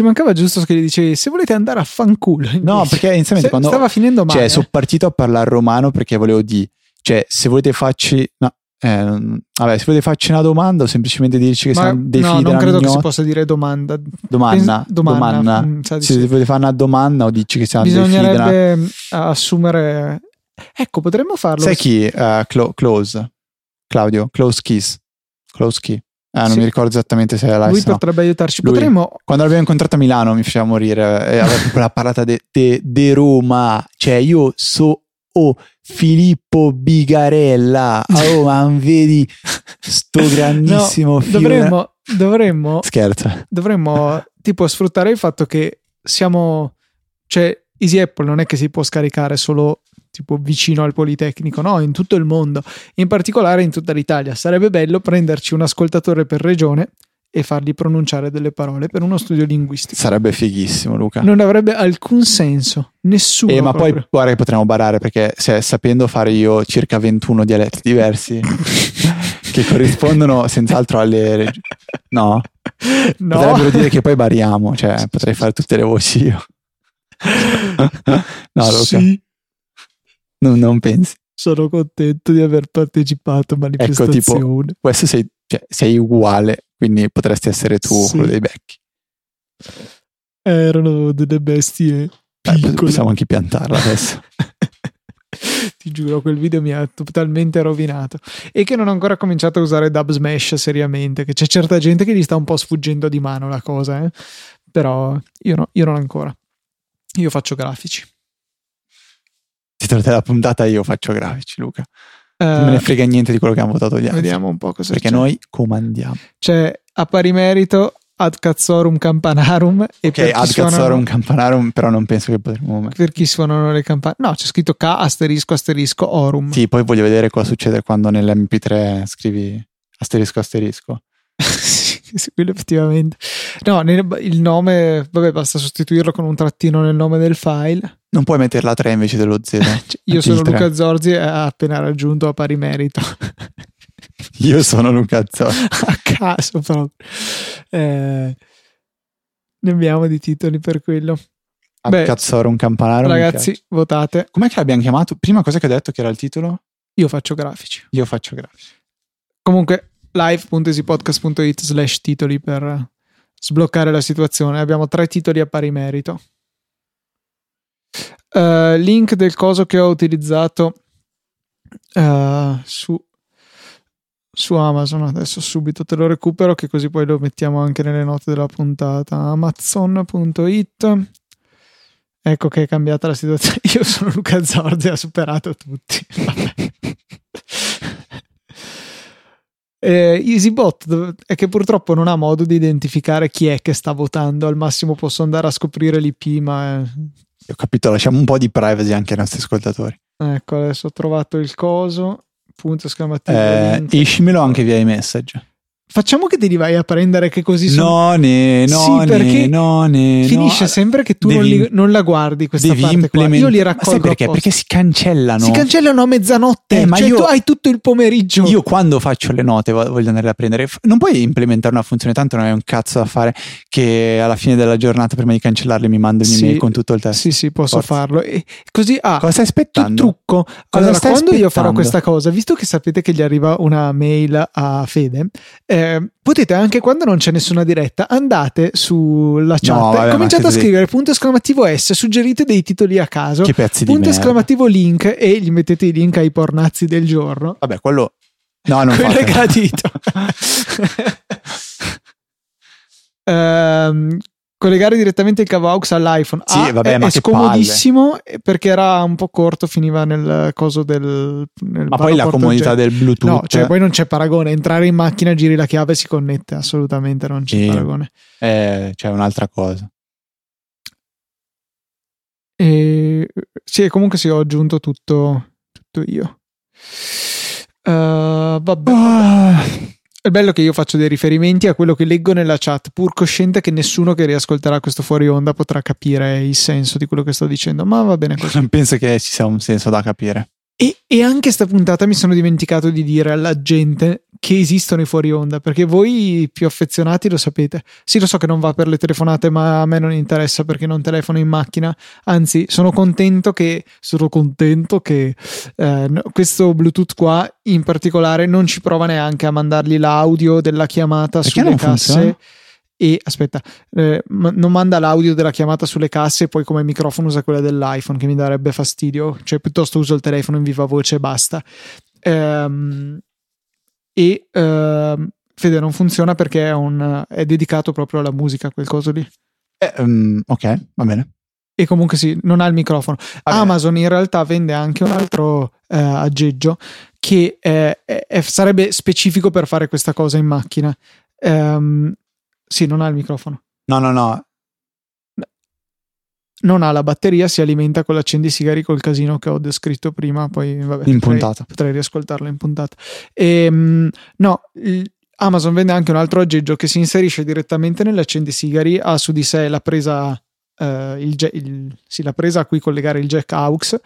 ci mancava giusto che gli dicevi se volete andare a fanculo. No, invece. perché inizialmente Se- quando stava finendo male. Cioè, sono partito a parlare romano perché volevo dire, cioè, se volete farci, no, eh, vabbè, se volete farci una domanda o semplicemente dirci che Ma- siamo dei no, figli non credo che si mignotta. possa dire domanda. Domanda, Pens- domanda, domanda. mm, sa di se sì. volete fare una domanda o dici che siamo dei figli della... Bisognerebbe assumere. Ecco, potremmo farlo. Sai chi? Eh, Clo- close. Claudio, Close Kiss. Close Key. Eh, non Sì. mi ricordo esattamente se è la Lui no. potrebbe aiutarci. Lui. Potremmo. Quando l'abbiamo incontrato a Milano mi faceva morire. E aveva proprio la parlata di Roma. Cioè, io so oh, Filippo Bigarella. Oh, ma vedi sto grandissimo No, dovremmo, dovremmo, Scherzo. dovremmo tipo sfruttare il fatto che siamo. Cioè, Easy Apple non è che si può scaricare solo tipo vicino al Politecnico, no, in tutto il mondo, in particolare in tutta l'Italia. Sarebbe bello prenderci un ascoltatore per regione e fargli pronunciare delle parole per uno studio linguistico. Sarebbe fighissimo, Luca. Non avrebbe alcun senso, nessuno. Eh, ma poi proprio. guarda che potremmo barare perché se, sapendo fare io circa 21 dialetti diversi che corrispondono senz'altro alle regioni. No, no, potrebbero dire che poi bariamo, cioè potrei fare tutte le voci io. no, Luca, Sì, non, non pensi. sono contento di aver partecipato a Ecco, manifestazione. Questo sei, cioè, sei uguale, quindi potresti essere tu Sì. quello dei becchi. Erano delle bestie Eh, piccole. possiamo anche piantarla adesso. Ti giuro, quel video mi ha totalmente rovinato. E che non ho ancora cominciato a usare Dub Smash seriamente. Che c'è certa gente che gli sta un po' sfuggendo di mano la cosa, eh. Però io, no- io non ancora. Io faccio grafici. Titolo della puntata io faccio grafici, Luca. Eh, Non me ne frega niente di quello che hanno votato gli altri. vediamo un po' cosa Perché c'è. noi comandiamo. C'è a pari merito ad cazzorum campanarum. E Ok, ad suonano- cazzorum campanarum, però non penso che potremmo per chi suonano le campane. No, c'è scritto K asterisco asterisco orum. Sì, poi voglio vedere cosa succede quando nell'MP3 scrivi asterisco asterisco. sì, quello effettivamente. No, nel- il nome, vabbè, basta sostituirlo con un trattino nel nome del file. Non puoi mettere la 3 invece dello 0. Cioè, io sono il tre. Luca Zorzi e ha appena raggiunto a pari merito. Io sono Luca Zorzi. a caso proprio. Eh, ne abbiamo di titoli per quello. Beh, cazzorum campanarum. mi Ragazzi, votate. com'è che l'abbiamo chiamato? Prima cosa che ho detto che era il titolo? Io faccio grafici. Io faccio grafici. Comunque, live.easypodcast.it slash titoli per sbloccare la situazione. Abbiamo tre titoli a pari merito. Eh, link del coso che ho utilizzato eh, su, su Amazon. Adesso subito te lo recupero, che così poi lo mettiamo anche nelle note della puntata. Amazon.it. Ecco che è cambiata la situazione. Io sono Luca Zorzi, ha superato tutti. Vabbè. Eh, EasyBot è che purtroppo non ha modo di identificare chi è che sta votando. Al massimo posso andare a scoprire l'IP, ma eh, Ho capito, lasciamo un po' di privacy anche ai nostri ascoltatori. ecco adesso ho trovato il coso. Punto esclamativo. Eh, link. iscimelo anche via i message. Facciamo che te li vai a prendere, che così sono. No, ne, no, Sì, perché ne, no, ne. Finisce no. sempre che tu non, Devi- li- non la guardi questa Devi parte qua. implementare. Io li raccolgo sai perché? Perché si cancellano. si cancellano a mezzanotte. Eh, ma cioè io- tu hai tutto il pomeriggio. Io quando faccio le note vo- voglio andare a prendere. Non puoi implementare una funzione, tanto non hai un cazzo da fare. Che alla fine della giornata, prima di cancellarle, mi manda Sì. un'email con tutto il testo. Sì, sì, posso Forza. farlo. E così ah, Cosa stai aspettando? trucco. Allora, stai quando io farò aspettando? questa cosa, visto che sapete che gli arriva una mail a Fede, eh, potete anche quando non c'è nessuna diretta, andate sulla chat, No, vabbè, cominciate a scrivere punto esclamativo S, suggerite dei titoli a caso, Che pezzi di punto merda. esclamativo link e gli mettete i link ai pornazzi del giorno. Vabbè, quello. No, non Quello è gradito. Ehm, collegare direttamente il cavo AUX all'iPhone. Sì, Ah, vabbè, è, ma è scomodissimo eh, perché era un po' corto finiva nel coso del nel Ma poi la comodità del Bluetooth. no cioè poi non c'è paragone. Entrare in macchina giri la chiave e si connette. Assolutamente non c'è Sì. paragone. Eh, cioè, un'altra cosa. e sì comunque sì ho aggiunto tutto tutto io. Eh, vabbè. Ah, È bello che io faccio dei riferimenti a quello che leggo nella chat, pur cosciente che nessuno che riascolterà questo fuori onda potrà capire il senso di quello che sto dicendo, ma va bene così. non penso che ci sia un senso da capire. E, e anche sta puntata mi sono dimenticato di dire alla gente che esistono i fuori onda, perché voi più affezionati lo sapete. Sì, lo so che non va per le telefonate, ma a me non interessa perché non telefono in macchina. Anzi, sono contento che, sono contento che eh, questo Bluetooth qua in particolare non ci prova neanche a mandargli l'audio della chiamata Perché sulle casse. funziona? E aspetta, eh, ma- non manda l'audio della chiamata sulle casse e poi come microfono usa quella dell'iPhone che mi darebbe fastidio. Cioè, piuttosto uso il telefono in viva voce e basta. Ehm, e ehm, Fede non funziona perché è, un, è dedicato proprio alla musica, quel coso lì. Eh, mm, ok, va bene. E comunque sì, non ha il microfono. Va bene. Amazon in realtà vende anche un altro eh, aggeggio che è- è- sarebbe specifico per fare questa cosa in macchina. Ehm, sì, non ha il microfono. No, no, no. Non ha la batteria, si alimenta con l'accendisigari col casino che ho descritto prima. Poi, vabbè, In potrei- puntata. Potrei riascoltarlo in puntata. Ehm, no, Amazon vende anche un altro aggeggio che si inserisce direttamente nell'accendisigari. Ha su di sé la presa, eh, il, il- sì, la presa a cui collegare il jack AUX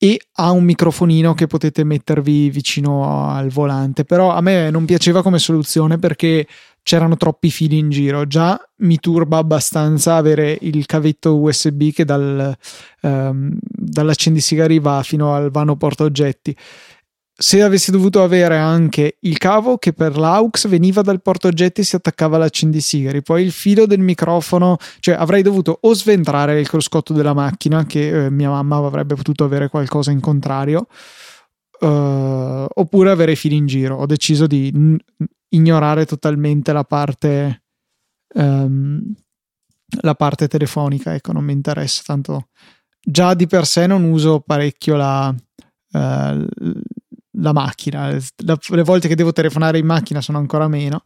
e ha un microfonino che potete mettervi vicino al volante. Però a me non piaceva come soluzione perché c'erano troppi fili in giro. Già mi turba abbastanza avere il cavetto USB che dal, ehm, dall'accendisigari va fino al vano porta oggetti. Se avessi dovuto avere anche il cavo che per l'aux veniva dal portaoggetti e si attaccava all'accendisigari, poi il filo del microfono, cioè avrei dovuto o sventrare il cruscotto della macchina, che eh, mia mamma avrebbe potuto avere qualcosa in contrario, eh, oppure avere i fili in giro. Ho deciso di n- ignorare totalmente la parte, ehm, la parte telefonica, ecco, non mi interessa tanto. Già di per sé non uso parecchio la, eh, la macchina. La- le volte che devo telefonare in macchina sono ancora meno.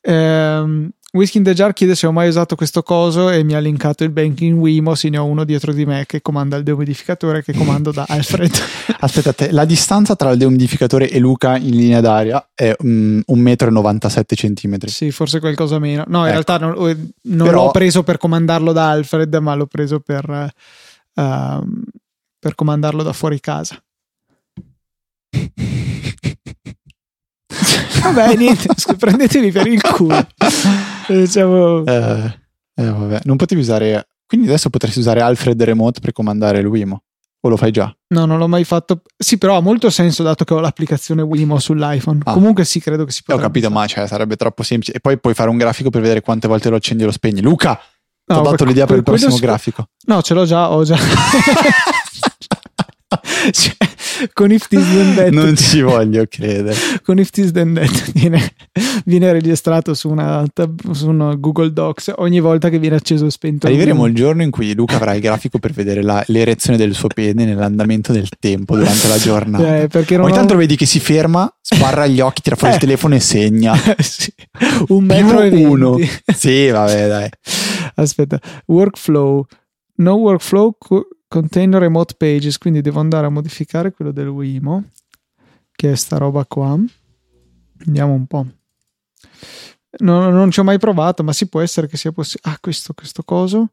Ehm, Whisky in the Jar chiede se ho mai usato questo coso e mi ha linkato il banking Wimo. Sì, ne ho uno dietro di me che comanda il dehumidificatore che comando da Alfred. Aspettate, la distanza tra il dehumidificatore e Luca in linea d'aria è mm, 1,97 m. sì, forse qualcosa meno. No, in Ecco. realtà non, eh, non Però- l'ho preso per comandarlo da Alfred, ma l'ho preso per, ehm, per comandarlo da fuori casa. Vabbè, niente, prendetevi per il culo. Diciamo, Eh, eh, vabbè. Non potevi usare. Quindi adesso potresti usare Alfred Remote per comandare il Wimo. O lo fai già? no, non l'ho mai fatto. Sì, però ha molto senso dato che ho l'applicazione Wimo sull'iPhone. Ah. Comunque sì, credo che si Eh, ho possa. capito, ma cioè, sarebbe troppo semplice. E poi puoi fare un grafico per vedere quante volte lo accendi e lo spegni. Luca, ti ho dato l'idea per il prossimo grafico. No, ce l'ho già, ho già. Cioè, con If This Then That, Non ci voglio credere. con If This Then That viene, viene registrato su, una, su un Google Docs ogni volta che viene acceso o spento. Arriveremo il giorno in cui Luca avrà il grafico per vedere la- l'erezione del suo pene nell'andamento del tempo durante la giornata. Eh, perché non Ogni ho- tanto vedi che si ferma, sbarra gli occhi, tira fuori Eh. il telefono e segna. Sì, un metro e Più uno. Sì, vabbè, dai. Aspetta, workflow. No workflow co- contain remote pages, quindi devo andare a modificare quello del Wimo, che è sta roba qua. Vediamo un po'. No- non ci ho mai provato, ma si può essere che sia possibile. Ah, questo, questo coso.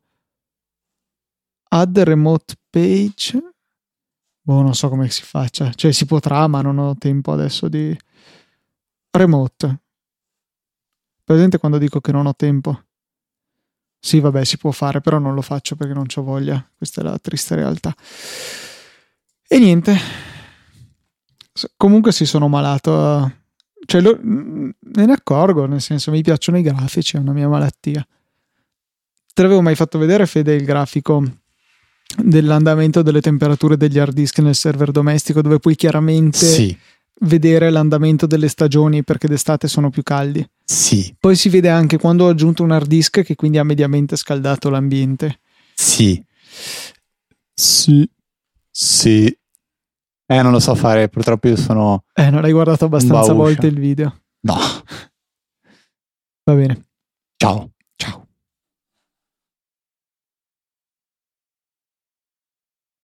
Add remote page. Boh, non so come si faccia. Cioè, si potrà, ma non ho tempo adesso di. Remote. Presente quando dico che non ho tempo? Sì, vabbè, si può fare, però non lo faccio perché non ho voglia. Questa è la triste realtà. E niente. Comunque sì, sono malato. eh, Cioè, lo- mm, me ne accorgo, nel senso, mi piacciono i grafici, è una mia malattia. Te l'avevo mai fatto vedere, Fede, il grafico dell'andamento delle temperature degli hard disk nel server domestico, dove puoi chiaramente Sì, vedere l'andamento delle stagioni perché d'estate sono più caldi. Sì, Poi si vede anche quando ho aggiunto un hard disk che quindi ha mediamente scaldato l'ambiente. sì. Sì. Sì. Eh, non lo so fare, purtroppo io sono... Eh, non hai guardato abbastanza volte il video. No. Va bene. Ciao.